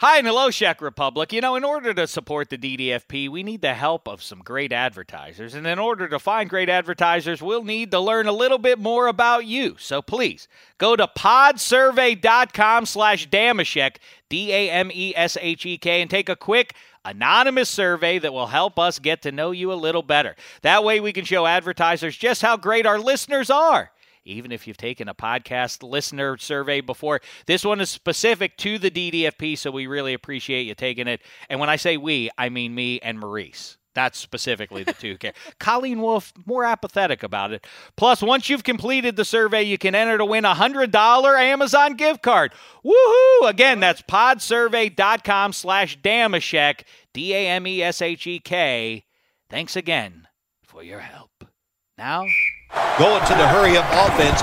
Hi and hello, Czech Republic. You know, in order to support the DDFP, we need the help of some great advertisers. And in order to find great advertisers, we'll need to learn a little bit more about you. So please go to podsurvey.com slash Dameshek, D-A-M-E-S-H-E-K, and take a quick anonymous survey that will help us get to know you a little better. That way we can show advertisers just how great our listeners are even if you've taken a podcast listener survey before. This one is specific to the DDFP, so we really appreciate you taking it. And when I say we, I mean me and Maurice. That's specifically the two care. Colleen Wolf, more apathetic about it. Plus, once you've completed the survey, you can enter to win a $100 Amazon gift card. Woohoo! Again, that's podsurvey.com slash Dameshek, D-A-M-E-S-H-E-K. Thanks again for your help. Now... Going to the hurry up offense.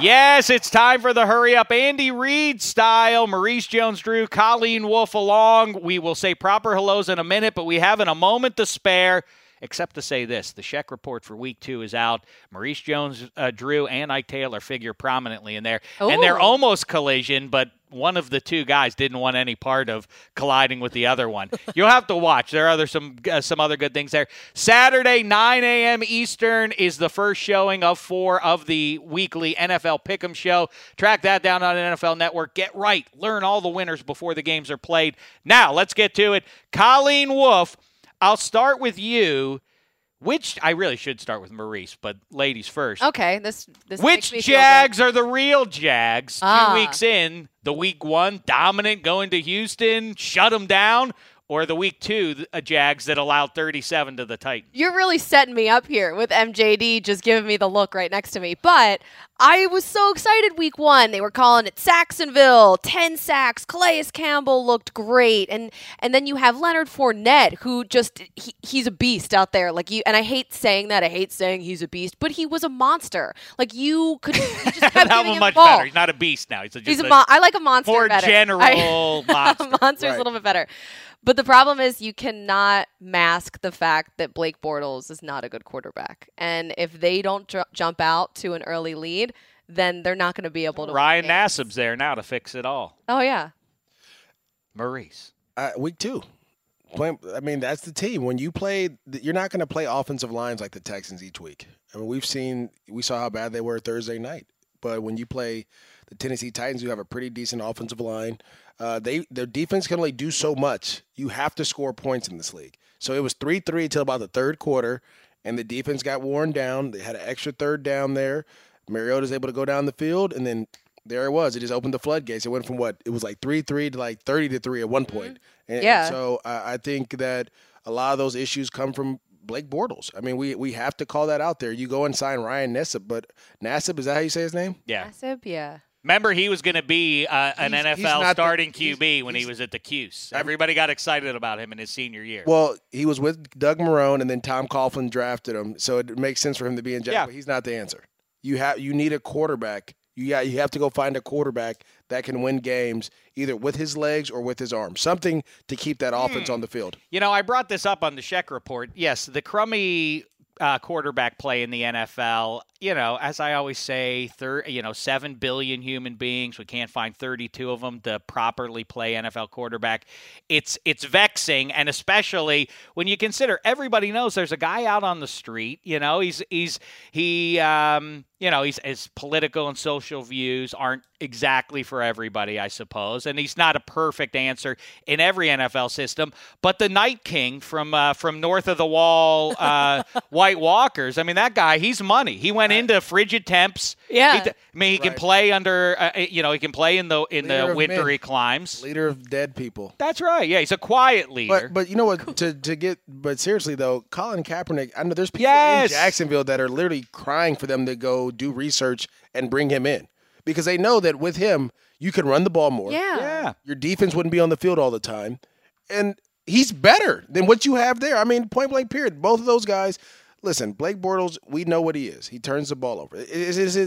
Yes, it's time for the hurry up Andy Reid style. Maurice Jones Drew, Colleen Wolf along. We will say proper hellos in a minute, but we have in a moment to spare except to say this the Sheck report for week two is out. Maurice Jones, uh, Drew, and Ike Taylor figure prominently in there. Ooh. And they're almost collision, but one of the two guys didn't want any part of colliding with the other one. You'll have to watch. There are other some uh, some other good things there. Saturday, 9 a.m. Eastern is the first showing of four of the weekly NFL Pick'em show. Track that down on NFL Network. Get right. Learn all the winners before the games are played. Now let's get to it. Colleen Wolf I'll start with you. Which I really should start with Maurice, but ladies first. Okay, this this Which Jags are the real Jags? Ah. Two weeks in, the week one dominant going to Houston, shut them down, or the week two uh, Jags that allowed 37 to the Titans. You're really setting me up here with MJD just giving me the look right next to me. But I was so excited week one. They were calling it Sacksonville, 10 sacks. Calais Campbell looked great. And and then you have Leonard Fournette, who just he, he's a beast out there. Like you and I hate saying that. I hate saying he's a beast, but he was a monster. Like you could just kept that one much ball. better. He's not a beast now. He's, a, he's a, a mo- I like a monster more better. general I, monster. monster's right. a little bit better. But the problem is you cannot mask the fact that Blake Bortles is not a good quarterback. And if they don't ju- jump out to an early lead, then they're not going to be able to. Ryan Nassib's there now to fix it all. Oh yeah. Maurice. Uh, week two. I mean, that's the team. When you play, you're not going to play offensive lines like the Texans each week. I mean, we've seen, we saw how bad they were Thursday night. But when you play the Tennessee Titans, who have a pretty decent offensive line, uh, they their defense can only do so much. You have to score points in this league. So it was three three until about the third quarter, and the defense got worn down. They had an extra third down there. Mariota's able to go down the field, and then there it was. It just opened the floodgates. It went from what it was like three three to like thirty to three at one mm-hmm. point. And, yeah. And so I think that a lot of those issues come from Blake Bortles. I mean, we we have to call that out there. You go and sign Ryan Nassib, but Nassib is that how you say his name? Yeah. Nassib, yeah. Remember, he was going to be uh, an He's- he's NFL the- starting he's- QB when he was at the Cuse. Everybody got excited about him in his senior year. Well, he was with Doug Marrone, and then Tom Coughlin drafted him, so it makes sense for him to be in Jack. Yeah. But he's not the answer. You have you need a quarterback. You got you have to go find a quarterback that can win games either with his legs or with his arms. Something to keep that offense Hmm. on the field. You know, I brought this up on the Sheck report. Yes, the crummy uh, quarterback play in the NFL. You know, as I always say, thir- you know, seven billion human beings. We can't find thirty-two of them to properly play NFL quarterback. It's it's vexing, and especially when you consider everybody knows there's a guy out on the street. You know, he's he's he. Um, you know, he's his political and social views aren't exactly for everybody, I suppose, and he's not a perfect answer in every NFL system. But the Night King from uh, from north of the wall, uh, White Walkers. I mean, that guy, he's money. He went into frigid temps. Yeah. He, I mean, he can play under. Uh, you know, he can play in the in Leader the of wintry men. climes. Leader of dead people. That's right. Yeah, he's a quiet leader. But but you know what? To to get but seriously though, Colin Kaepernick. I know there's people Yes. in Jacksonville that are literally crying for them to go do research and bring him in because they know that with him you can run the ball more. Yeah. yeah. Your defense wouldn't be on the field all the time, and he's better than what you have there. I mean, point blank. Period. Both of those guys. Listen, Blake Bortles, we know what he is. He turns the ball over.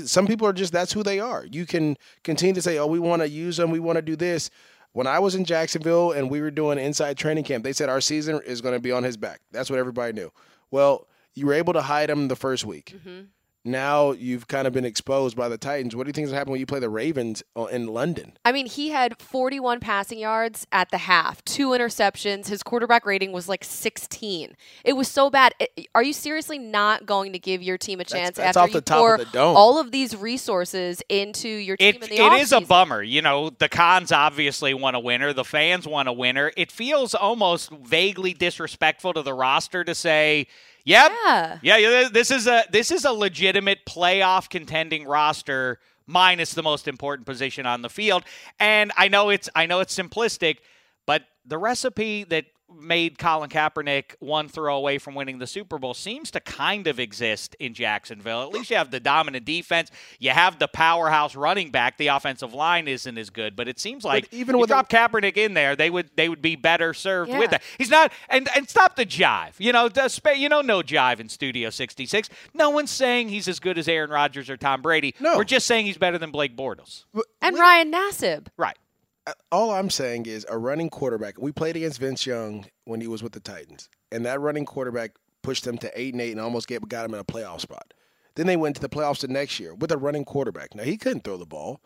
Some people are just that's who they are. You can continue to say, "Oh, we want to use them. We want to do this." When I was in Jacksonville and we were doing inside training camp, they said our season is going to be on his back. That's what everybody knew. Well, you were able to hide him the first week. Mm-hmm. Now you've kind of been exposed by the Titans. What do you think is going to happen when you play the Ravens in London? I mean, he had 41 passing yards at the half, two interceptions. His quarterback rating was like 16. It was so bad. It- are you seriously not going to give your team a chance that's after off you the top of pour the dome. all of these resources into your team It, in the it is a bummer. You know, the cons obviously want a winner. The fans want a winner. It feels almost vaguely disrespectful to the roster to say, "Yep, Yeah. yeah, yeah, this is a this is a legitimate playoff contending roster minus the most important position on the field." And I know it's I know it's simplistic, but the recipe that made Colin Kaepernick one throw away from winning the Super Bowl seems to kind of exist in Jacksonville. At least you have the dominant defense, you have the powerhouse running back. The offensive line isn't as good, but it seems like even you with a- drop Kaepernick in there, they would they would be better served Yeah. with that. He's not and and stop the jive. You know, the spa- you know no jive in Studio 66. No one's saying he's as good as Aaron Rodgers or Tom Brady. No. We're just saying he's better than Blake Bortles. And Ryan Nassib. Right. Uh, all I'm saying is a running quarterback. We played against Vince Young when he was with the Titans, and that running quarterback pushed them to eight and eight and almost get, got him in a playoff spot. Then they went to the playoffs the next year with a running quarterback. Now he couldn't throw the ball,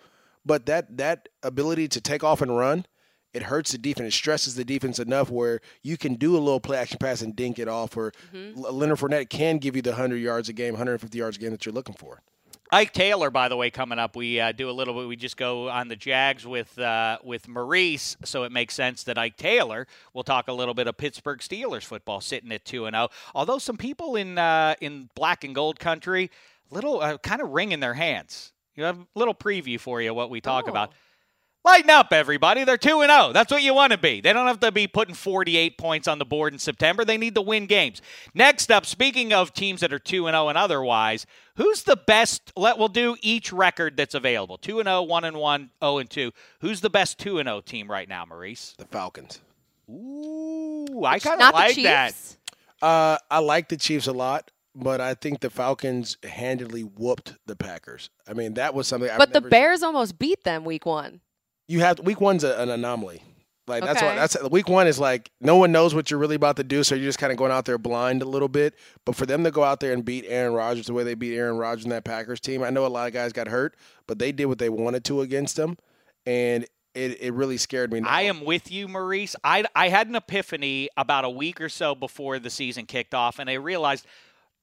but that that ability to take off and run, it hurts the defense. It stresses the defense enough where you can do a little play action pass and dink it off. Or mm-hmm. L- Leonard Fournette can give you the hundred yards a game, 150 yards a game that you're looking for. Ike Taylor, by the way, coming up. We uh, do a little bit. We just go on the Jags with uh, with Maurice, so it makes sense that Ike Taylor will talk a little bit of Pittsburgh Steelers football, sitting at two and zero. Although some people in uh, in black and gold country, little uh, kind of wringing their hands. You have a little preview for you what we talk Oh. about. Lighten up, everybody. They're 2 and 0. That's what you want to be. They don't have to be putting 48 points on the board in September. They need to win games. Next up, speaking of teams that are 2 and 0 and otherwise, who's the best? Let we'll do each record that's available. 2 and 0, 1 and 1, 0 and 2. Who's the best 2 and 0 team right now, Maurice? The Falcons. Ooh, I kind of like that. Uh, I like the Chiefs a lot, but I think the Falcons handedly whooped the Packers. I mean, that was something. I've But the never- Bears almost beat them week one. You have week one's a, an anomaly. Like that's what Okay. that's week one is like no one knows what you're really about to do, so you're just kind of going out there blind a little bit. But for them to go out there and beat Aaron Rodgers the way they beat Aaron Rodgers in that Packers team, I know a lot of guys got hurt, but they did what they wanted to against them, and it, it really scared me. I am with you, Maurice. I, I had an epiphany about a week or so before the season kicked off, and I realized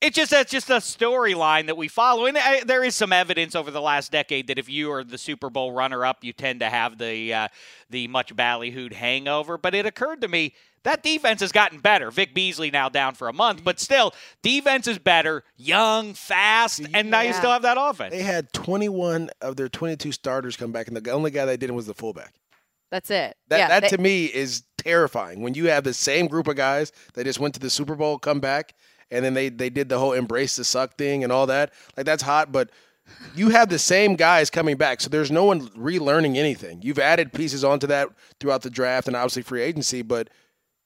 it's just that's just a storyline that we follow. And I, there is some evidence over the last decade that if you are the Super Bowl runner-up, you tend to have the uh, the much ballyhooed hangover. But it occurred to me that defense has gotten better. Vic Beasley now down for a month, but still, defense is better, young, fast, and now you still have that offense. They had 21 of their 22 starters come back, and the only guy that didn't was the fullback. That's it. That yeah, that they- to me is terrifying. When you have the same group of guys that just went to the Super Bowl come back, and then they they did the whole embrace the suck thing and all that. Like that's hot, but you have the same guys coming back, so there's no one relearning anything. You've added pieces onto that throughout the draft and obviously free agency, but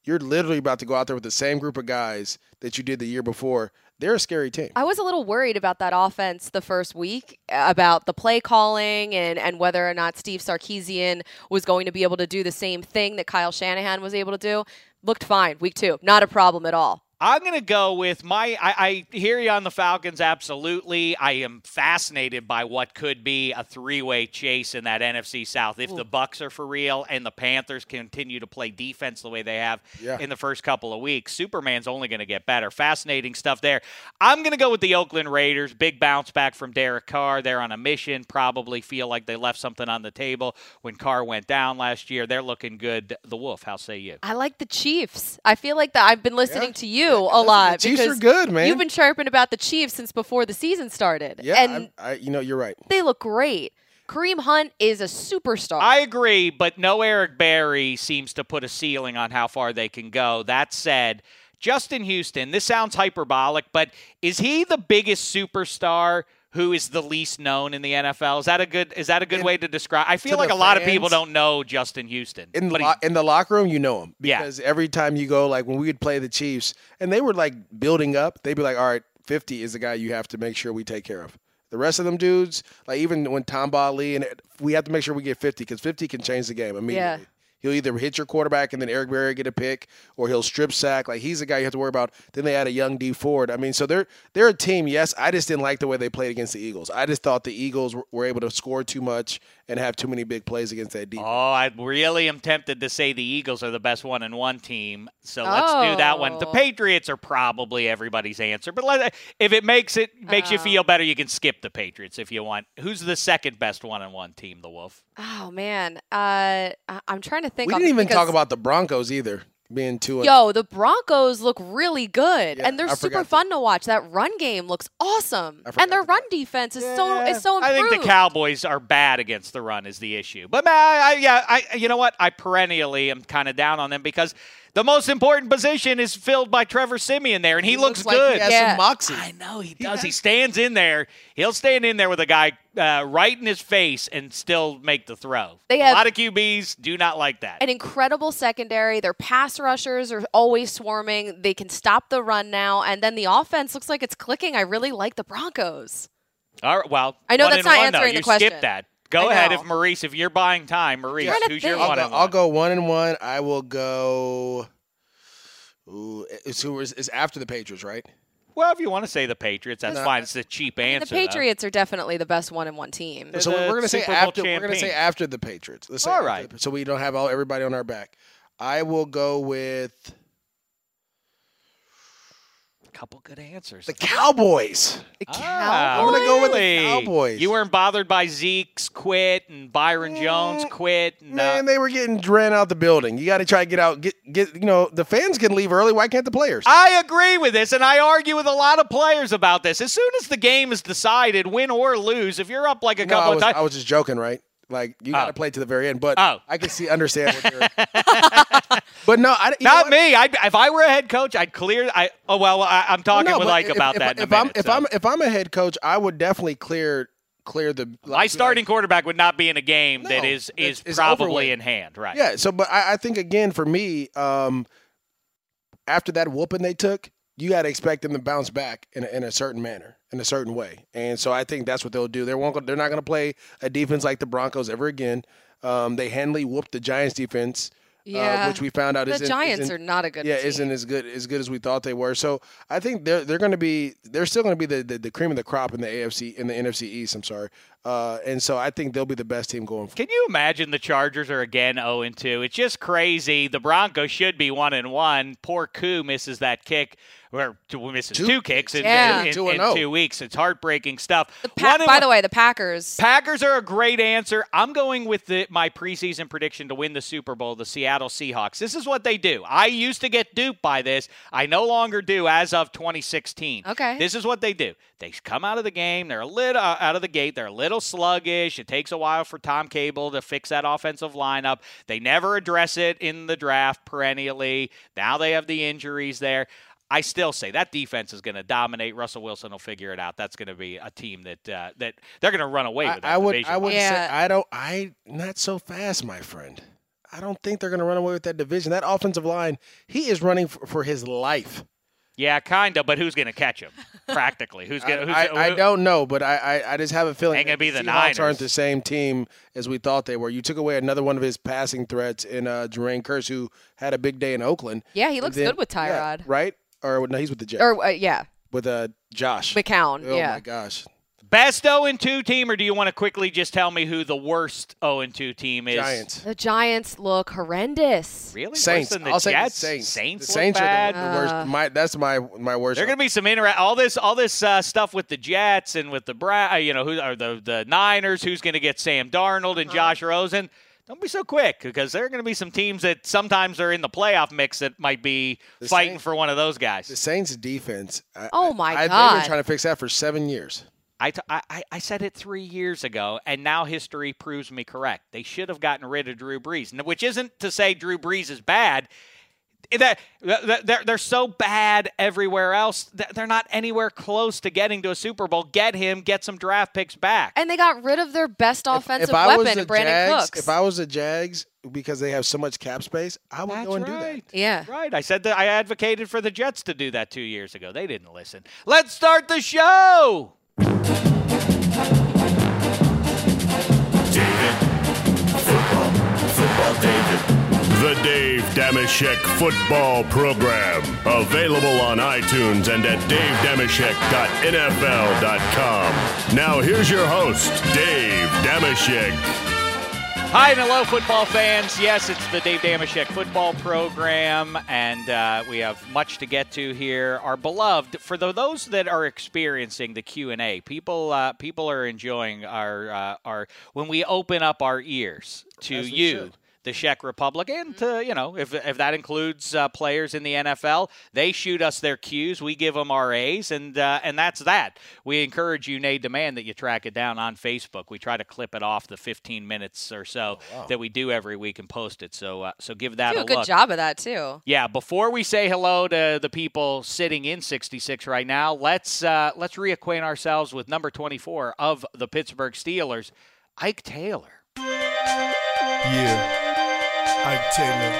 you're literally about to go out there with the same group of guys that you did the year before. They're a scary team. I was a little worried about that offense the first week, uh, about the play calling and, and whether or not Steve Sarkisian was going to be able to do the same thing that Kyle Shanahan was able to do. Looked fine week two. Not a problem at all. I'm going to go with my. I, I, hear you on the Falcons, absolutely. I am fascinated by what could be a three-way chase in that NFC South if Ooh. the Bucs are for real and the Panthers continue to play defense the way they have yeah. in the first couple of weeks. Superman's only going to get better. Fascinating stuff there. I'm going to go with the Oakland Raiders. Big bounce back from Derek Carr. They're on a mission. Probably feel like they left something on the table when Carr went down last year. They're looking good. The Wolf. How say you? I like the Chiefs. I feel like that. I've been listening yeah. to you a lot. The Chiefs are good, man. You've been chirping about the Chiefs since before the season started. Yeah, and I, you know, you're right. They look great. Kareem Hunt is a superstar. I agree, but no Eric Berry seems to put a ceiling on how far they can go. That said, Justin Houston, this sounds hyperbolic, but is he the biggest superstar who is the least known in the NFL. Is that a good is that a good in, way to describe? I feel like a fans, lot of people don't know Justin Houston. In the, lo- in the locker room, you know him because yeah. every time you go, like when we would play the Chiefs, and they were like building up, they'd be like, "All right, 50 is the guy you have to make sure we take care of." The rest of them dudes, like even when Tamba Hali and we have to make sure we get 50 because 50 can change the game immediately. Yeah. He'll either hit your quarterback and then Eric Berry get a pick, or he'll strip sack. Like he's the guy you have to worry about. Then they add a young Dee Ford. I mean, so they're they're a team. Yes, I just didn't like the way they played against the Eagles. I just thought the Eagles were able to score too much and have too many big plays against that defense. Oh, I really am tempted to say the Eagles are the best one and one team. So let's oh. do that one. The oh. Patriots are probably everybody's answer, but let, if it makes it makes uh. you feel better, you can skip the Patriots if you want. Who's the second best one and one team? The Wolf. Oh man, uh, I'm trying to think. We didn't even talk about the Broncos either being two. Yo, the Broncos look really good, yeah, and they're super fun to watch. That run game looks awesome, and their run defense is yeah. so is so improved. I think the Cowboys are bad against the run is the issue, but man, I, yeah, I you know what? I perennially am kind of down on them because the most important position is filled by Trevor Siemian there, and he, he looks, looks, good. Like he yeah. moxie. I know he does. He, he, stands in there. He'll stand in there with a guy uh, right in his face and still make the throw. They have a lot of QBs do not like that. An incredible secondary. Their pass rushers are always swarming. They can stop the run now, and then the offense looks like it's clicking. I really like the Broncos. All right. Well, I know that's not one, answering though. the question. Skip that. Go ahead, if Maurice, if you're buying time, Maurice, who's your I'll one go, and one? I'll go one and one. I will go. Ooh, it's who is, is after the Patriots, right? Well, if you want to say the Patriots, that's no. fine. It's a cheap answer. the Patriots though. are definitely the best one in one team. So we're going to say after. We're going to say after the Patriots. Let's say all right. so we don't have all everybody on our back. I will go with couple good answers. The Cowboys. The Cowboys. Ah, I'm gonna go with the Cowboys. You weren't bothered by Zeke's quit and Byron mm, Jones quit. And, man, uh, they were getting ran out the building. You got to try to get out. Get get. You know, the fans can leave early. Why can't the players? I agree with this, and I argue with a lot of players about this. As soon as the game is decided, win or lose, if you're up like a no, couple was, of times, I was just joking, right? Like you got to oh. play to the very end, but oh. I can see understand what you're. but no, I, not me. I, if I were a head coach, I'd clear. I oh well, I, am talking well, no, with like if, about if, that. If, I'm if. I'm if I'm a head coach, I would definitely clear clear the. Like, My starting like, quarterback would not be in a game no, that is is probably in hand, right? Yeah. So, but I, I think again for me, um, after that whooping they took, you got to expect them to bounce back in a, in a certain manner, in a certain way. And so I think that's what they'll do. They won't. They're not going to play a defense like the Broncos ever again. Um, they handily whooped the Giants defense. Uh, yeah. Uh, which we found out the isn't, Giants isn't, are not a good. Yeah, team. isn't as good as good as we thought they were. So I think they're they're going to be they're still going to be the, the, the cream of the crop in the AFC in the NFC East. I'm sorry, uh, and so I think they'll be the best team going. Forward. Can you imagine the Chargers are again 0 and 2? It's just crazy. The Broncos should be 1 and 1. Poor Koo misses that kick or misses two, two kicks in, yeah. in, in, two, in oh. two, weeks. It's heartbreaking stuff. The pa- by the way, the Packers. Packers are a great answer. I'm going with the, my preseason prediction to win the Super Bowl, the Seattle Seahawks. This is what they do. I used to get duped by this. I no longer do as of 2016. Okay. This is what they do. They come out of the game. They're a little uh, out of the gate. They're a little sluggish. It takes a while for Tom Cable to fix that offensive lineup. They never address it in the draft perennially. Now they have the injuries there. I still say that defense is going to dominate. Russell Wilson will figure it out. That's going to be a team that uh, that they're going to run away I, with. That I would. division. I would Yeah. say I don't. I not so fast, my friend. I don't think they're going to run away with that division. That offensive line, he is running for, for his life. Yeah, kind of. But who's going to catch him? Practically, who's going? to I, I don't know, but I, I, I just have a feeling Ain't gonna be the Seahawks Niners. aren't the same team as we thought they were. You took away another one of his passing threats in uh, Jermaine Kearse, who had a big day in Oakland. Yeah, he looks then- good with yeah, Tyrod. right? Or no, he's with the Jets. Or uh, yeah, with uh, Josh. McCown. Oh yeah. my gosh, Best 0 and 2 team, or do you want to quickly just tell me who the worst 0 and 2 team is? Giants. The Giants look horrendous. Really? Saints. Worse than the I'll say Jets? the Saints. Saints. the look Saints bad? are the, the worst. My, that's my my worst. There are going to be some inter all this all this uh, stuff with the Jets and with the Bra- uh, you know who are the the Niners who's going to get Sam Darnold Uh-huh. and Josh Rosen. Don't be so quick because there are going to be some teams that sometimes are in the playoff mix that might be The fighting Saints- for one of those guys. the. Saints defense. I, Oh, my god I, They've been trying to fix that for seven years. I, t- I, I- I said it three years ago, and now history proves me correct. They should have gotten rid of Drew Brees, which isn't to say Drew Brees is bad. That that- they're they're so bad everywhere else. that They're not anywhere close to getting to a Super Bowl. Get him, get some draft picks back. And they got rid of their best offensive if I was weapon, Brandon Jags, Cooks. if I was the Jags, because they have so much cap space, I would That's go and do that. yeah. Right. I said that I advocated for the Jets to do that two years ago. They didn't listen. Let's start the show. The Dave Dameshek Football Program. Available on iTunes and at davedameshek.nfl.com. Now here's your host, Dave Dameshek. Hi and hello, football fans. Yes, it's the Dave Dameshek football program, and uh, we have much to get to here. Our beloved, for the, those that are experiencing the Q and A, people uh, people are enjoying our uh, our when we open up our ears to As we you. Should. The Czech Republic, and to, you know, if, if that includes uh, players in the NFL, they shoot us their cues, we give them our A's, and uh, and that's that. We encourage you, Nay Demand, that you track it down on Facebook. We try to clip it off the 15 minutes or so that we do every week and post it. So uh, so give that Do a a good look. job of that too. Yeah, before we say hello to the people sitting in 66 right now, let's uh, let's reacquaint ourselves with number 24 of the Pittsburgh Steelers, Ike Taylor. Yeah. Ike Taylor.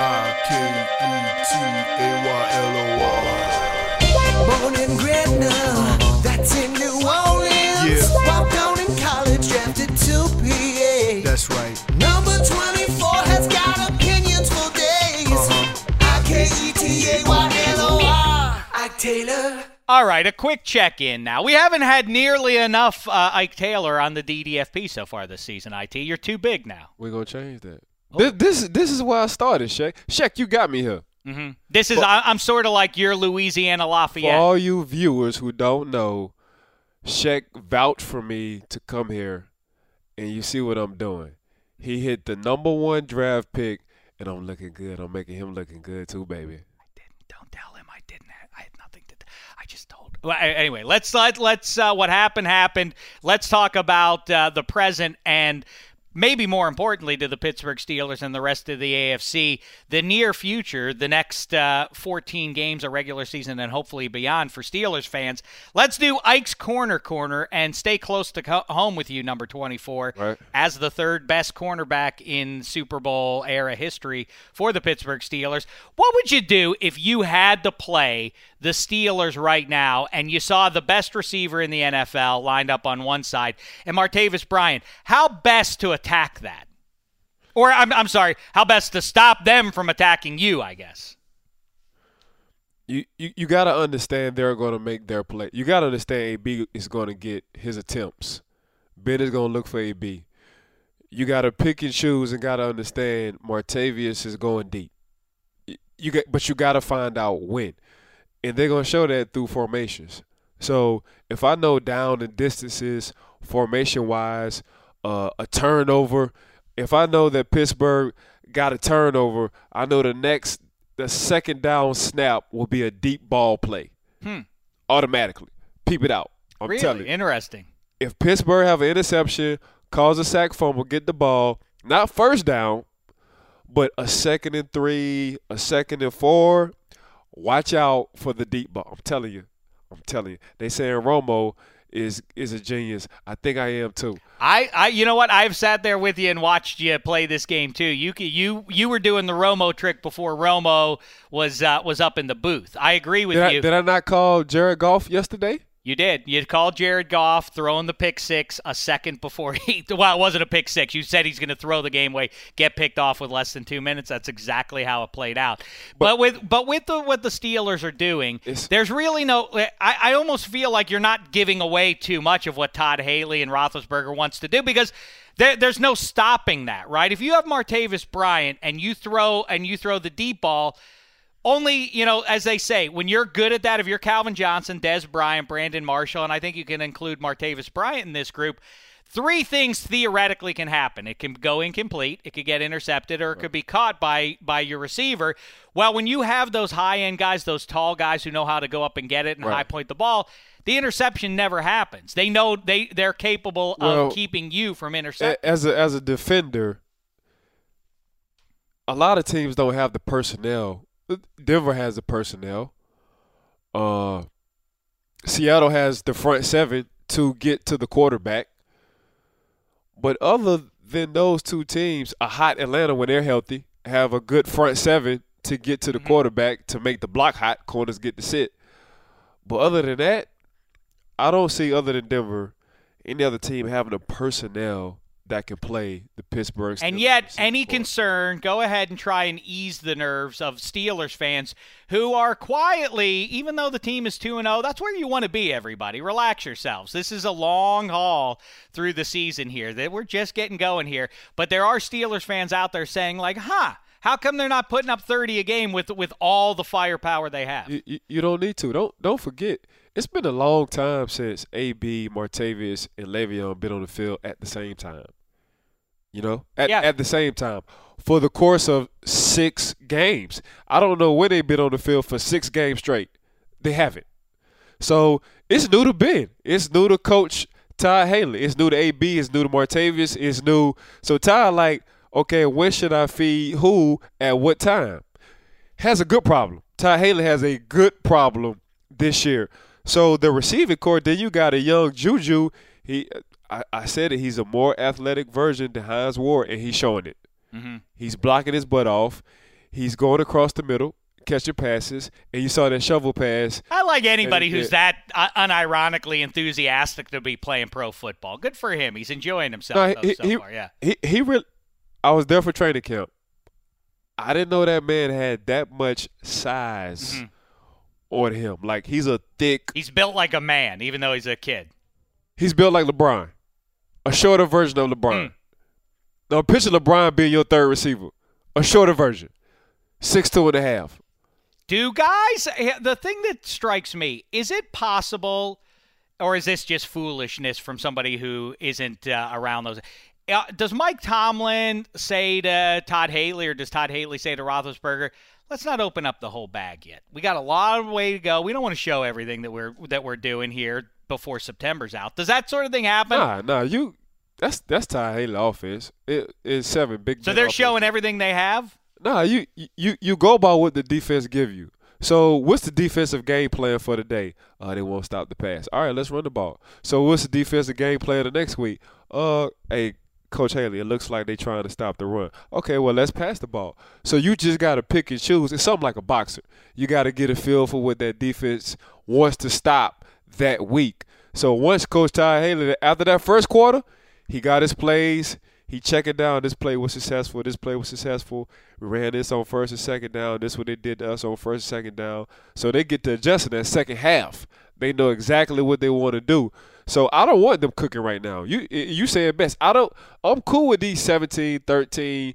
I K E T A Y L O R. Born in Gretna, that's in New Orleans. Yeah. Walked on in college, drafted to PA. That's right. Number 24 has got opinions for days. Uh-huh. I-K-E-T-A-Y-L-O-R. Ike Taylor. All right, a quick check in now. We haven't had nearly enough uh, Ike Taylor on the DDFP so far this season, IT. You're too big now. We're gonna change that. This, this this is where I started, Shaq. Shaq, you got me here. hmm This is, I, I'm sort of like your Louisiana Lafayette. For all you viewers who don't know, Shaq vouched for me to come here, and you see what I'm doing. He hit the number one draft pick, and I'm looking good. I'm making him looking good too, baby. I didn't. Don't tell him I didn't. I had nothing to. I just told. Well, anyway, let's let let's uh, what happened happened. Let's talk about uh, the present and. Maybe more importantly to the Pittsburgh Steelers and the rest of the AFC, the near future, the next uh, 14 games of regular season and hopefully beyond for Steelers fans. Let's do Ike's Corner Corner and stay close to co- home with you, number 24 Right. as the third best cornerback in Super Bowl era history for the Pittsburgh Steelers. What would you do if you had to play the Steelers right now and you saw the best receiver in the NFL lined up on one side and Martavis Bryant? How best to attack that? Or I'm, I'm sorry, how best to stop them from attacking you, I guess. You you, you got to understand they're going to make their play. You got to understand AB is going to get his attempts. Ben is going to look for AB. You got to pick and choose and got to understand Martavis is going deep. You get, but you got to find out when, and they're going to show that through formations. So if I know down and distances, formation wise, uh, a turnover. If I know that Pittsburgh got a turnover, I know the next the second down snap will be a deep ball play. Hmm. Automatically. Peep it out. I'm telling really you. interesting. If Pittsburgh have an interception, cause a sack fumble, get the ball, not first down, but a second and three, a second and four, Watch out for the deep ball. I'm telling you. I'm telling you. They saying Romo is is a genius. I think I am too. I, I, you know what? I've sat there with you and watched you play this game too. You, you, you were doing the Romo trick before Romo was uh, was up in the booth. I agree with Did you. I, did I not call Jared Goff yesterday? You did. You called Jared Goff throwing the pick six a second before he. Well, it wasn't a pick six. You said he's going to throw the game away, get picked off with less than two minutes. That's exactly how it played out. But, with but with the what the Steelers are doing, there's really no. I, I almost feel like you're not giving away too much of what Todd Haley and Roethlisberger wants to do because. There, there's no stopping that, right? If you have Martavis Bryant and you throw and you throw the deep ball, only, you know, as they say, when you're good at that, if you're Calvin Johnson, Dez Bryant, Brandon Marshall, and I think you can include Martavis Bryant in this group, three things theoretically can happen. It can go incomplete, it could get intercepted, or it could be caught by by your receiver. Well, when you have those high end guys, those tall guys who know how to go up and get it and Right. high point the ball, the interception never happens. They know they they're capable Well, of keeping you from intercepting. As a as a defender, a lot of teams don't have the personnel. Denver has the personnel. Uh, Seattle has the front seven to get to the quarterback. But other than those two teams, a hot Atlanta when they're healthy have a good front seven to get to the quarterback to make the block hot. Corners get to sit. But other than that, I don't see other than Denver any other team having the personnel that can play the Pittsburgh. Steelers. And yet, any concern, go ahead and try and ease the nerves of Steelers fans who are quietly, even though the team is 2 0, that's where you want to be, everybody. Relax yourselves. This is a long haul through the season here. That We're just getting going here. But there are Steelers fans out there saying, like, huh, how come they're not putting up 30 a game with, with all the firepower they have? You, you, don't need to. Don't don't forget. It's been a long time since AB, Martavis, and Le'Veon been on the field at the same time. You know, at Yeah. at the same time for the course of six games. I don't know when they've been on the field for six games straight. They haven't. So it's new to Ben. It's new to Coach Todd Haley. It's new to AB. It's new to Martavis. It's new. So Todd, like, okay, when should I feed who at what time? Has a good problem. Todd Haley has a good problem this year. So the receiving core, then you got a young Juju. He, I, I said it. He's a more athletic version than Hines Ward, and he's showing it. Mm-hmm. He's blocking his butt off. He's going across the middle, catching passes, and you saw that shovel pass. I like anybody And- who's that uh, unironically enthusiastic to be playing pro football. Good for him. He's enjoying himself No, he, so he, far. Yeah. he, he really. I was there for training camp. I didn't know that man had that much size Mhm. on him. Like he's a thick. He's built like a man, even though he's a kid. He's built like LeBron, a shorter version of LeBron. Mm. Now picture LeBron being your third receiver, a shorter version, six two and a half. Do guys, the thing that strikes me, is it possible, or is this just foolishness from somebody who isn't uh, around those? Uh, does Mike Tomlin say to Todd Haley, or does Todd Haley say to Roethlisberger, "Let's not open up the whole bag yet. We got a lot of way to go. We don't want to show everything that we're that we're doing here before September's out." Does that sort of thing happen? Nah, nah, you. That's that's Ty Haley offense. It, it's seven big. so they're offense. showing everything they have. Nah, you you you go by what the defense give you. So what's the defensive game plan for the day? Uh, they won't stop the pass. All right, let's run the ball. So what's the defensive game plan the next week? Uh, hey, Coach Haley, it looks like they trying to stop the run. Okay, well let's pass the ball. So you just got to pick and choose. It's something like a boxer. You got to get a feel for what that defense wants to stop that week. So once Coach Ty Haley, after that first quarter, he got his plays. He checked it down. This play was successful. This play was successful. We ran this on first and second down. This what they did to us on first and second down. So they get to adjust in that second half. They know exactly what they want to do. So I don't want them cooking right now. You you say it best. I don't. I'm cool with these 17, 13.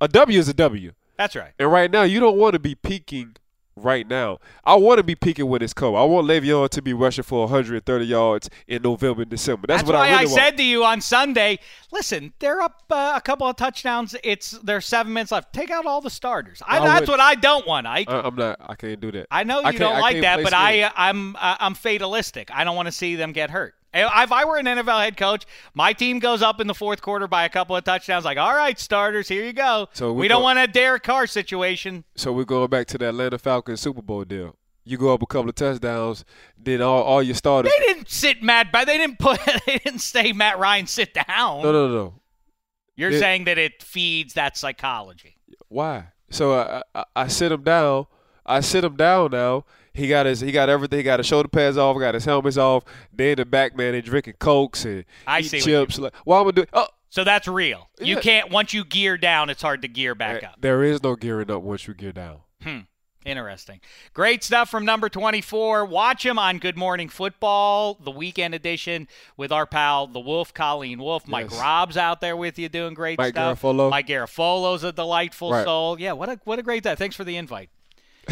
A W is a W. That's right. And right now, you don't want to be peaking right now. I want to be peaking when it's cold. I want Le'Veon to be rushing for 130 yards in November and December. That's, That's, what why I really want. said to you on Sunday, listen, they're up uh, a couple of touchdowns. It's there's seven minutes left. Take out all the starters. I, I that's would- what I don't want. I, I'm not. I can't do that. I know you can't- don't like that, but. I I'm uh, I'm fatalistic. I don't want to see them get hurt. If I were an NFL head coach, my team goes up in the fourth quarter by a couple of touchdowns. Like, all right, starters, here you go. So we we don't go- want a Derek Carr situation. So we're going back to the Atlanta Falcons Super Bowl deal. You go up a couple of touchdowns, then all, all your starters. They didn't sit Matt, but they didn't put, they didn't say Matt Ryan sit down. No, no, no. You're It- saying that it feeds that psychology. Why? So I, I, I sit him down. I sit him down now. He got his he got everything. He got his shoulder pads off. Got his helmets off. Then the back man, they drinking cokes and I see chips. Like, well, I'm gonna do. Oh, So that's real. You can't once you gear down, it's hard to gear back up. there is no gearing up once you gear down. Hmm. Interesting. Great stuff from number 24. Watch him on Good Morning Football, the weekend edition with our pal, the Wolf, Colleen Wolf. Mike Yes. Rob's out there with you doing great Mike stuff. Garafolo. Mike Garafolo's a delightful Right. soul. Yeah, what a what a great day. Thanks for the invite.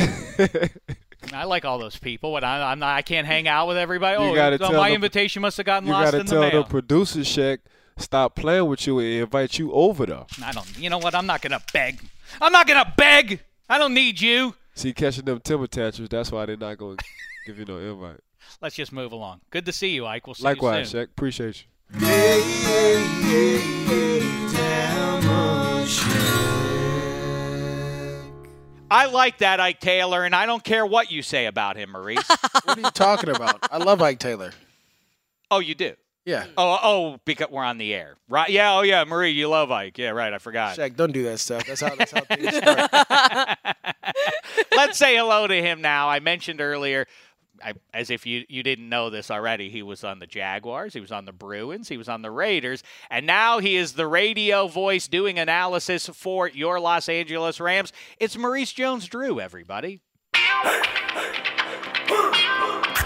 I like all those people. but I, I'm not, I can't hang out with everybody. You oh, gotta so tell my the- invitation must have gotten You lost gotta in the tell the producer Shaq stop playing with you and invite you over there. I don't. You know what? I'm not gonna beg. I'm not gonna beg. I don't need you. See, catching them timber tantrums. That's why they're not going to give you no invite. Let's just move along. Good to see you, Ike. We'll see Likewise, you soon. Likewise, Shaq. Appreciate you. I like that Ike Taylor, and I don't care what you say about him, Maurice. What are you talking about? I love Ike Taylor. oh, you do. Yeah. Oh, oh, because we're on the air, right? Yeah. Oh, yeah, Marie, you love Ike. Yeah, right. I forgot. Shaq, don't do that stuff. That's how that's how things start. Let's say hello to him now. I mentioned earlier, I, as if you you didn't know this already, he was on the Jaguars, he was on the Bruins, he was on the Raiders, and now he is the radio voice doing analysis for your Los Angeles Rams. It's Maurice Jones-Drew, everybody.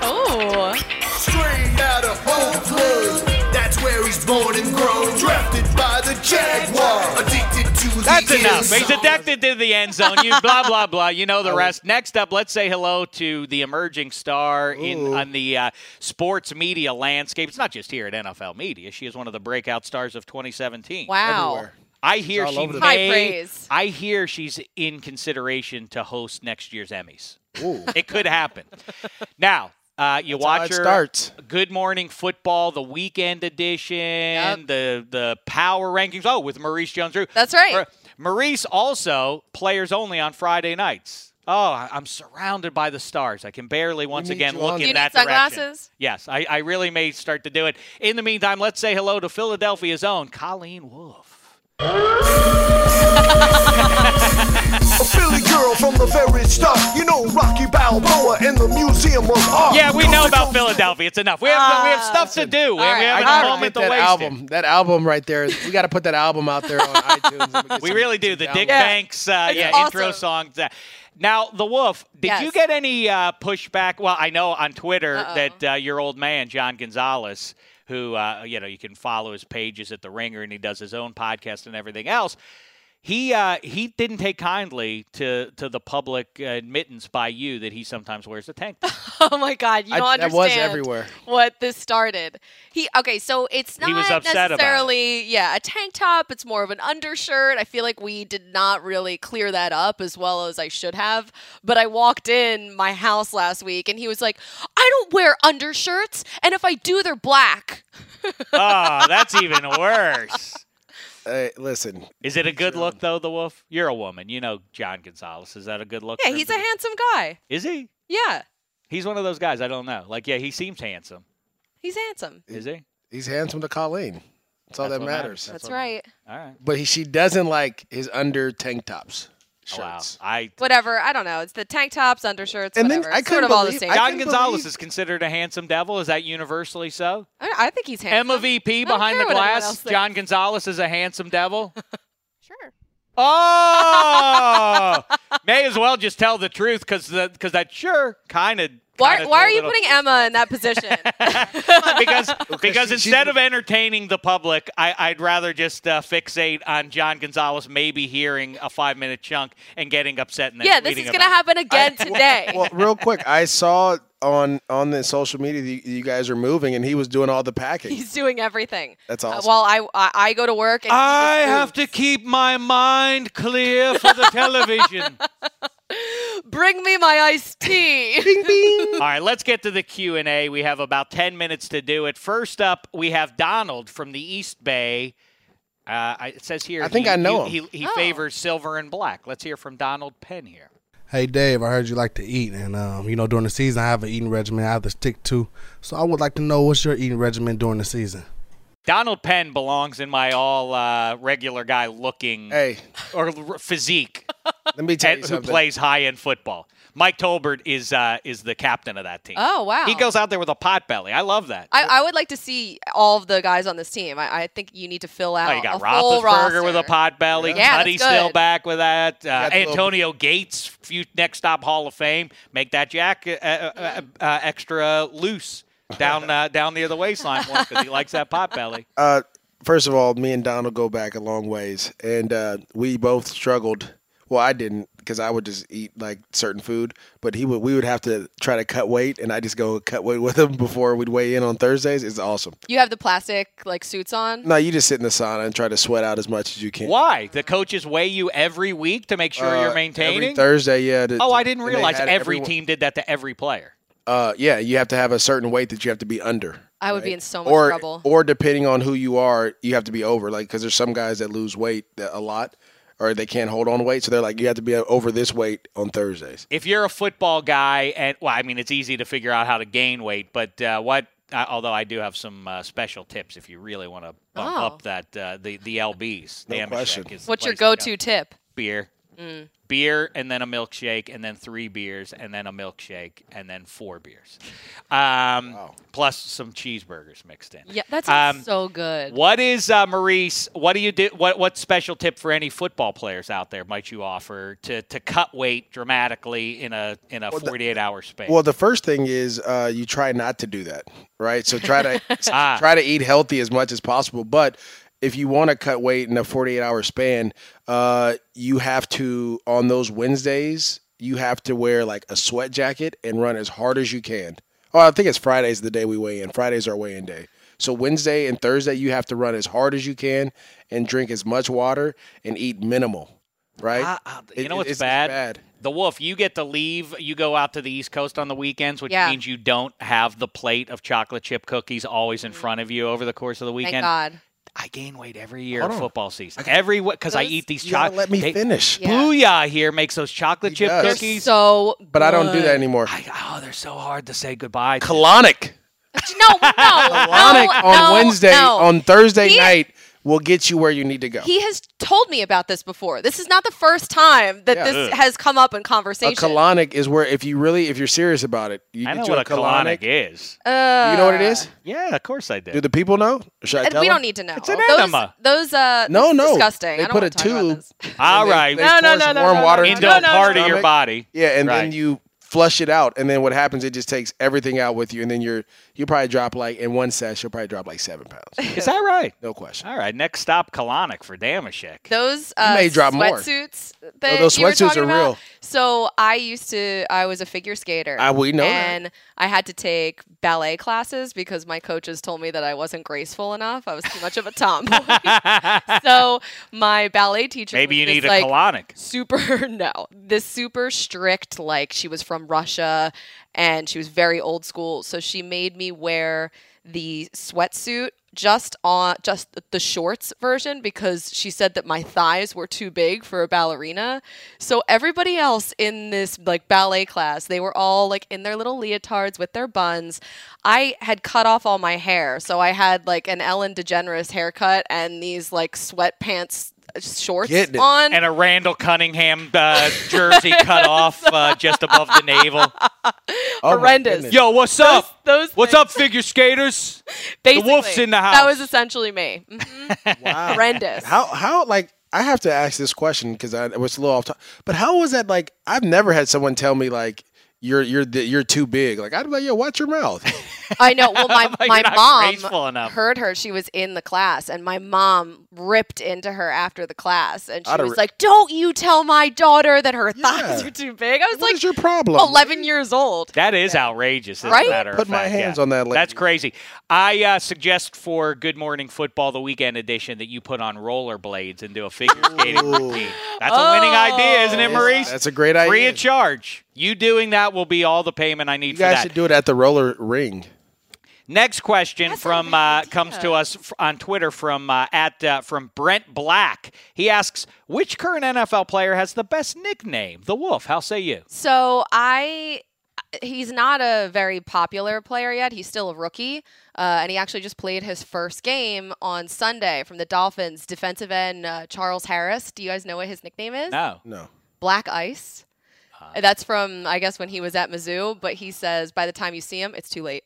Oh. Straight out of Oakland, that's where he's born and grown. Drafted by the Jaguar, addicted to the That's end enough. zone. He's addicted to the end zone. You blah blah blah. You know the rest. Next up, let's say hello to the emerging star in Ooh. on the uh, sports media landscape. It's not just here at NFL Media. She is one of the breakout stars of 2017. Wow. Everywhere. I hear all she over the High may. praise. I hear she's in consideration to host next year's Emmys. Ooh. It could happen. now. Uh, you That's how watch it her starts. Good Morning Football, the weekend edition, Yep. the the power rankings. Oh, with Maurice Jones-Drew. That's right. Mar- Maurice also players only on Friday nights. Oh, I- I'm surrounded by the stars. I can barely once again look on in you that need direction. sunglasses? Yes, I, I really may start to do it. In the meantime, let's say hello to Philadelphia's own Colleen Wolf. A girl from the very start. You know Rocky Balboa in the Museum of Art. Yeah, we know about. Philadelphia. It's enough. We have, we have stuff to do. We, all we right, have all moment Get to that waste. album. That album right there. We got to put that album out there on iTunes. and We some- really do. The. Dick Yeah. Banks uh, It's yeah, awesome. intro songs. Uh, Now, the Wolf, did you get any uh, pushback? Well, I know on Twitter Uh-oh. that uh, your old man, John Gonzalez, who, uh, you know, you can follow his pages at The Ringer and he does his own podcast and everything else. He uh, he didn't take kindly to to the public admittance by you that he sometimes wears a tank top. Oh my God, you I- don't that understand was everywhere. what this started. He okay, so it's not He was upset about it. necessarily yeah a tank top. It's more of an undershirt. I feel like we did not really clear that up as well as I should have. But I walked in my house last week and he was like, "I don't wear undershirts, and if I do, they're black." oh, that's even worse. Hey, listen, Is it a good look though, the Wolf? You're a woman. You know John Gonzalez. Is that a good look? Yeah, he's a be- handsome guy. Is he? Yeah, He's one of those guys. I don't know. Like, yeah, he seems handsome. he's handsome. Is he? he's handsome to Colleen. That's all That's that matters. matters. That's what- right. All right. But he, she doesn't like his under tank tops Oh, Wow. I Whatever. I don't know. It's the tank tops, undershirts, And then whatever. I It's sort couldn't of all the same. I John Gonzalez believe- is considered a handsome devil. Is that universally so? I, I think he's handsome. Emma VP behind the care what anyone glass. John Gonzalez is a handsome devil. Sure. Oh, may as well just tell the truth because because that sure kind of. Why, why are you putting Emma in that position? because because instead of entertaining the public, I, I'd rather just uh, fixate on John Gonzalez maybe hearing a five minute chunk and getting upset and then yeah, this is going to happen again today. well, real quick, I saw on on the social media that you, you guys are moving, and he was doing all the packing. He's doing everything. That's Uh, awesome. while I, I I go to work and I have to keep my mind clear for the television. Bring me my iced tea. All right, let's get to the Q&A. We have about 10 minutes to do it. First up, we have Donald from the East Bay. Uh, it says here I think he, I know he, him. he, he Oh. favors silver and black. Let's hear from Donald Penn here. Hey Dave, I heard you like to eat, and um, you know during the season I have an eating regimen I have to stick to. So I would like to know what's your eating regimen during the season. Donald Penn belongs in my all uh, regular guy looking Hey, or r- physique let me tell and you who plays high end football. Mike Tolbert is uh, is the captain of that team. Oh wow. He goes out there with a pot belly. I love that. I, I would like to see all of the guys on this team. I, I think you need to fill out Oh, you got a full Roethlisberger with a pot belly. Yeah, that's Cuddy's still back with that. Uh, got the little- Antonio Gates, few next stop Hall of Fame. Make that jack uh, uh, uh, extra loose down uh, down near the waistline because he likes that pot belly. Uh, first of all, me and Donald go back a long ways, and uh, we both struggled. Well, I didn't because I would just eat like certain food, but he would. We would have to try to cut weight, and I just go cut weight with him before we'd weigh in on Thursdays. It's awesome. You have the plastic like suits on. No, you just sit in the sauna and try to sweat out as much as you can. Why? The coaches weigh you every week to make sure Uh, you're Every maintaining. Thursday, yeah. to- oh, I didn't realize had every everyone- team did that to every player. Uh, yeah, you have to have a certain weight that you have to be under. I would be in so much or, trouble. Or depending on who you are, you have to be over. Like, because there's some guys that lose weight a lot, or they can't hold on weight, so they're like, you have to be over this weight on Thursdays. if you're a football guy, and well, I mean, it's easy to figure out how to gain weight, but uh, what? Uh, although I do have some uh, special tips if you really want to bump Oh. up that uh, the the lbs. No the question. is What's your place to go. go-to tip? Beer, Mm. Beer, and then a milkshake, and then three beers, and then a milkshake, and then four beers, um, plus some cheeseburgers mixed in. Yeah, that sounds Um, so good. What is uh, Maurice? What do you do? What what special tip for any football players out there might you offer to, to cut weight dramatically in a in a Well, 48 hour space? Well, the first thing is uh, you try not to do that, right? So try to Ah. try to eat healthy as much as possible. But if you want to cut weight in a 48 hour span, uh, you have to on those Wednesdays you have to wear like a sweat jacket and run as hard as you can. Oh, I think it's Fridays the day we weigh in. Fridays our weigh in day. So Wednesday and Thursday you have to run as hard as you can and drink as much water and eat minimal, right? Ah, ah, you It- know what's it's- it's bad? bad. The Wolf, you get to leave. You go out to the East Coast on the weekends, which Yeah. means you don't have the plate of chocolate chip cookies always in front of you over the course of the Thank weekend. God. I gain weight every year Hold of on. football season. Every because I eat these chocolate. let me finish. Yeah. Booyah here makes those chocolate He chip does. They're cookies. so. But I don't do that anymore. I, oh, they're so hard to say goodbye. to. Colonic. No, no, Colonic no, on no, Wednesday, no. on Thursday He- night will get you where you need to go. He has told me about this before. This is not the first time that Yeah. this has come up in conversation. a colonic is where if you really if you're serious about it, you I get know you what a a colonic is. Uh, You know what it is? Yeah, of course I do. Do the people know? Should I Uh, tell we them? don't need to know. It's an those, enema. Those, uh, No, no. disgusting. They I don't put wanna a tube. this. All They- right. they No, pour no, some no, no, warm no, water into no, a part of your body. Yeah, and Right. then you flush it out, and then what happens? It just takes everything out with you, and then you're you probably drop like in one session, you'll probably drop like seven pounds. Is that right? No question. All right. Next stop, Colonic for Dameshek. Those uh, may drop more. sweatsuits that those you were sweatsuits talking are about. real. So I used to. I was a figure skater. I- we know that. and I had to take ballet classes because my coaches told me that I wasn't graceful enough. I was too much of a tomboy. so my ballet teacher. Maybe was you this, need a like, colonic. super no this super strict like she was from russia and she was very old school. So she made me wear the sweatsuit just on just the shorts version because she said that my thighs were too big for a ballerina. So everybody else in this like ballet class they were all like in their little leotards with their buns. I had cut off all my hair. So i had like an ellen degeneres haircut and these like sweatpants shorts Getting it. on And a Randall Cunningham uh, jersey cut off uh, just above the navel. Oh horrendous. Yo, what's up? those What's things- up, figure skaters? Basically, wolf's in the house. That was essentially me. Mhm. Wow. Horrendous. How how like I have to ask this question because I it was a little off. top but how was that like? I've never had someone tell me like you're you're the, you're too big. Like I'd be like, yo, watch your mouth. I know. Well, my But my mom heard her. She was in the class, and my mom ripped into her after the class, and she I'da was ri- like, "Don't you tell my daughter that her thighs Yeah. are too big." I was What like, is your problem? "11 years old." That is outrageous, as Right? a matter of Put my fact, hands yeah. on that lady. That's crazy. I uh, suggest for Good Morning Football, the weekend edition, that you put on rollerblades and do a figure skating routine. That's a winning idea, isn't it, Oh. Maurice? That's a great idea. Free of charge. You doing that will be all the payment I need You for guys should do it at the roller ring. Next question That's from uh, comes to us f- on Twitter from uh, at uh, from Brent Black. He asks, "Which current NFL player has the best nickname?" The Wolf. How say you? So I, he's not a very popular player yet. He's still a rookie, uh, and he actually just played his first game on Sunday from the Dolphins. Defensive end uh, Charles Harris. Do you guys know what his nickname is? No. No. Black Ice. Uh, That's from I guess when he was at Mizzou. But he says by the time you see him, it's too late.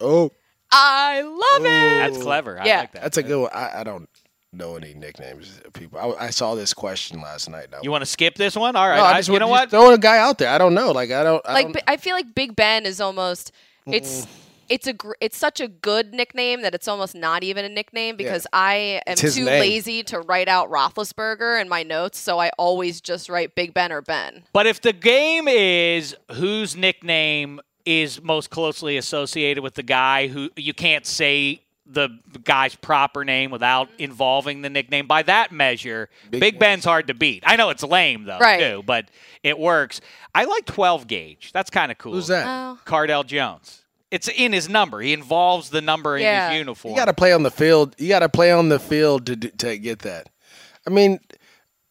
Oh, I love it. That's clever. I Yeah. like that. that's a good one. I, I don't know any nicknames of people. I, I saw this question last night. Now. You want to skip this one? All right. No, I I- just you know want- what? Throw a guy out there. I don't know. Like I don't. I like don't, I feel like Big Ben is almost it's it's a gr- it's such a good nickname that it's almost not even a nickname because I am too name. lazy to write out Roethlisberger in my notes, so I always just write Big Ben or Ben. But if the game is whose nickname is most closely associated with the guy who you can't say the guy's proper name without mm-hmm. involving the nickname, by that measure, Big, Big Ben's hard to beat. I know it's lame though, Right. too, but it works. I like 12 gauge. That's kind of cool. Who's that? Oh, Cardale Jones. It's in his number. He involves the number in his uniform. You got to play on the field. You got to play on the field to to get that. I mean,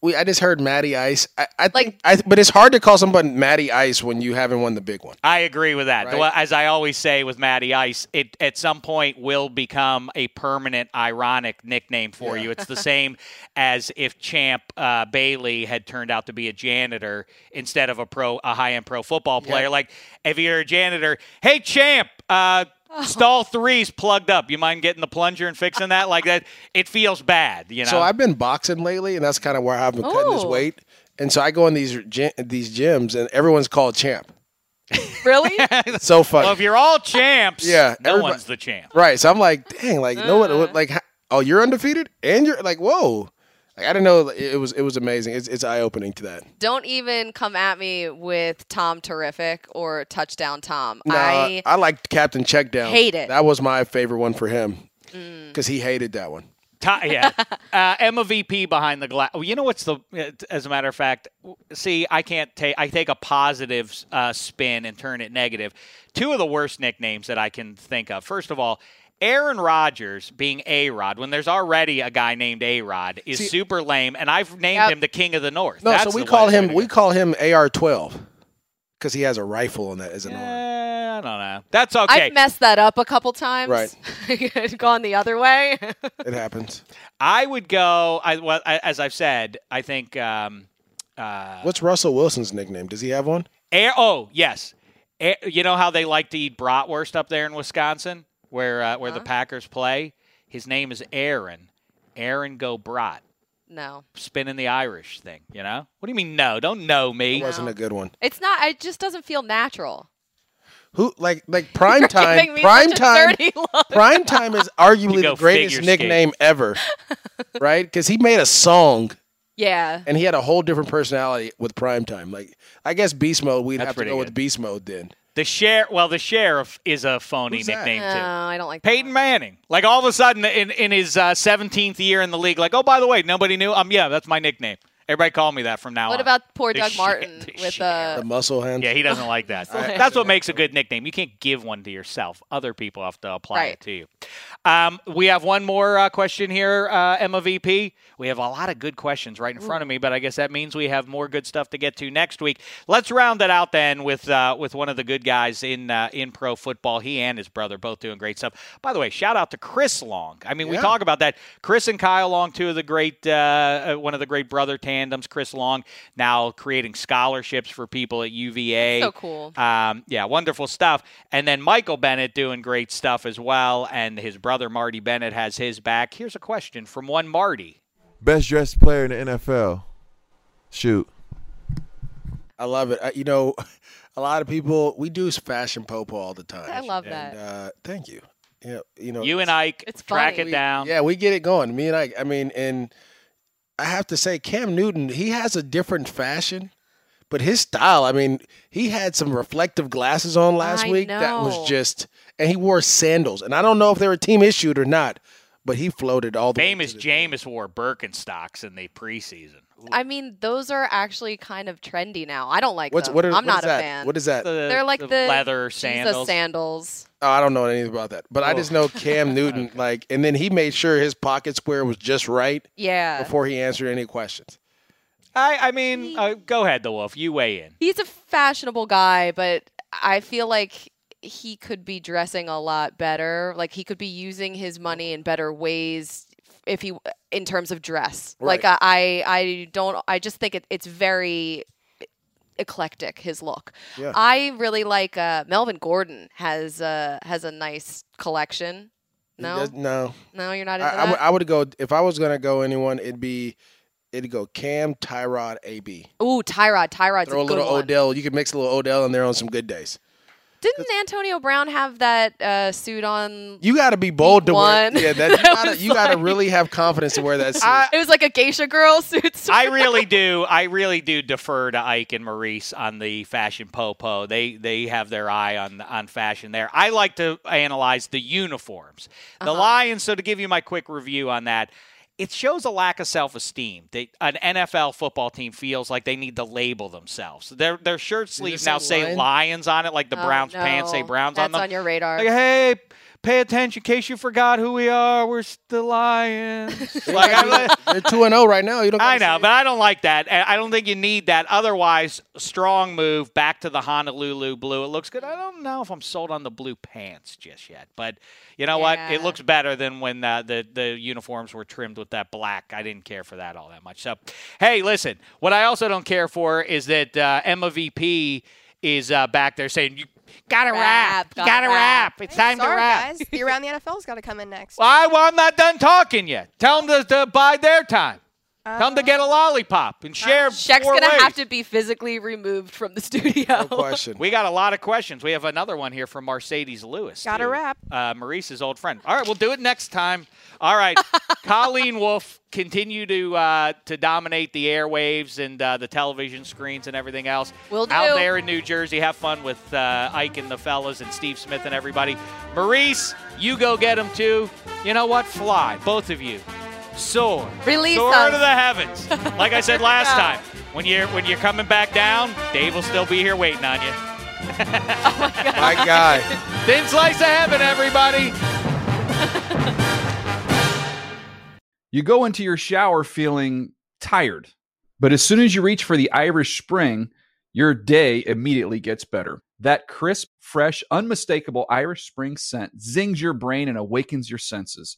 we I just heard Matty Ice. I, I think, Like- I, but it's hard to call somebody Matty Ice when you haven't won the big one. I agree with that. Right? As I always say with Matty Ice, it at some point will become a permanent ironic nickname for you. It's the same as if Champ uh, Bailey had turned out to be a janitor instead of a pro, a high end pro football player. Like if you're a janitor, hey Champ. Uh, Stall three's plugged up. You mind getting the plunger and fixing that? Like that, it feels bad, you know. So I've been boxing lately, and that's kind of where I've been cutting this Oh. weight. And so I go in these these gyms, and everyone's called champ. really? So funny. well, if you're all champs, Yeah, no one's the champ. Right. So I'm like, dang, like no Uh. one, like, oh, you're undefeated, and you're like, whoa. Like, I don't know it was it was amazing. It's it's eye opening to that. Don't even come at me with Tom Terrific or Touchdown Tom. No, I I liked Captain Checkdown. hate it. Mm. That was my favorite one for him because he hated that one. Ti- yeah, uh, Emma VP behind the glass. You know what's the? As a matter of fact, see, I can't take. I take a positive uh, spin and turn it negative. Two of the worst nicknames that I can think of. First of all. Aaron Rodgers being A Rod when there's already a guy named A Rod is See- super lame, and I've named Yep. him the King of the North. No, That's so we call him we call him AR-12 because he has a rifle on that as an arm. I don't know. That's okay. I've messed that up a couple times. Right. Gone the other way. It happens. I would go. I, well, I, as I've said, I think. Um, uh, What's Russell Wilson's nickname? Does he have one? Air, oh yes, Air, you know how they like to eat bratwurst up there in Wisconsin, where uh, where the Packers play. His name is Aaron. Aaron go brat, no, spinning the Irish thing. You know what do you mean? No, don't know me. It wasn't a good one. it's not. It just doesn't feel natural. Who like like prime time? Giving me Prime time. Prime time is arguably the greatest figure skate. nickname ever, right? Because he made a song Yeah. and he had a whole different personality with prime time. Like I guess Beast Mode, we'd That's have to go good. with Beast Mode then. The sheriff. Well, the sheriff is a phony Who's that? nickname No, too. I don't like that Peyton one. Manning. Like all of a sudden in, in his uh, 17th year in the league, like, oh, by the way, nobody knew. Um, yeah, that's my nickname. Everybody call me that from now on. What about poor Doug share- Martin the with uh The muscle hands. Yeah, he doesn't like that. That's what makes a good nickname. You can't give one to yourself. Other people have to apply Right. it to you. Um, we have one more uh, question here, uh, Emma VP. We have a lot of good questions right in front of me, but I guess that means we have more good stuff to get to next week. Let's round it out then with uh, with one of the good guys in uh, in pro football. He and his brother both doing great stuff. By the way, shout out to Chris Long. I mean, we talk about that. Chris and Kyle Long, two of the great uh, uh, one of the great brother tandems. Chris Long now creating scholarships for people at UVA. So cool. Um, yeah, wonderful stuff. And then Michael Bennett doing great stuff as well. And his brother Marty Bennett has his back. Here's a question from one Marty. Best dressed player in the NFL. Shoot. I love it. I, you know, a lot of people we do fashion popo all the time. I love And, that. Uh, thank you. Yeah, you know You and Ike It's track funny. it down. Yeah, we get it going. Me and I. I mean, and I have to say, Cam Newton, he has a different fashion, but his style. I mean, he had some reflective glasses on last I week. That was just, and he wore sandals. And I don't know if they were team issued or not, but he floated all the way Famous to the- Jameis wore Birkenstocks in the preseason. I mean, those are actually kind of trendy now. I don't like What's them. what are, I'm what not is a that? fan. What is that? The, They're like the, the leather Jesus sandals. Sandals. Oh, I don't know anything about that, but I just know Cam Newton, like, and then he made sure his pocket square was just right Yeah. before he answered any questions. I, I mean, uh, go ahead, the Wolf. You weigh in. He's a fashionable guy, but I feel like he could be dressing a lot better. Like he could be using his money in better ways if he in terms of dress. Like I I don't I just think it, it's very eclectic his look. Yeah. I really like uh, Melvin Gordon has uh, has a nice collection. No, no, no, you're not into I, I, that. would, would go if I was gonna go anyone. It'd be it'd go Cam, Tyrod, AB. Ooh, Tyrod. Tyrod's Throw a a little one. Odell. You could mix a little Odell in there on some good days. Didn't Antonio Brown have that uh, suit on? You got to be bold to wear. one. Yeah, that, you That gotta, you gotta like- really have confidence to wear that suit. I, It was like a geisha girl suit. I really do. I really do defer to Ike and Maurice on the fashion popo. They they have their eye on on fashion there. I like to analyze the uniforms. The Uh-huh. Lions. So to give you my quick review on that. It shows a lack of self-esteem. They, an NFL football team feels like they need to label themselves. Their their shirt sleeves now say Lion? Lions on it, like the Oh, Browns pants say. Browns That's on them. That's on your radar. Like, hey, pay attention in case you forgot who we are. We're the Lions. like, I, They're two and zero right now. You don't. I know, but I don't like that. I don't think you need that. Otherwise, strong move back to the Honolulu blue. It looks good. I don't know if I'm sold on the blue pants just yet, but you know what? It looks better than when uh, the the uniforms were trimmed with that black. I didn't care for that all that much. So, hey, listen. What I also don't care for is that uh, Emma VP is uh, back there saying you gotta rap, Rap, you gotta gotta rap. rap. It's time Sorry, to rap. guys. The around the NFL's got to come in next. Well, I, well, I'm not done talking yet. Tell them to, to bide their time. Tell them to get a lollipop and share. Shaq's four gonna ways. have to be physically removed from the studio. No question. We got a lot of questions. We have another one here from Marcedes Lewis. Gotta too. wrap. Uh, Maurice's old friend. All right, we'll do it next time. All right, Colleen Wolf continue to uh, to dominate the airwaves and uh, the television screens and everything else. Will do. Out there in New Jersey, have fun with uh, Ike and the fellas and Steve Smith and everybody. Maurice, you go get them too. You know what? Fly, both of you. Soar. Release Soar us. to the heavens. Like I said last time, when you're when you're coming back down, Dave will still be here waiting on you. oh My guy. Thin slice of heaven, everybody. You go into your shower feeling tired, but as soon as you reach for the Irish Spring, your day immediately gets better. That crisp, fresh, unmistakable Irish Spring scent zings your brain and awakens your senses.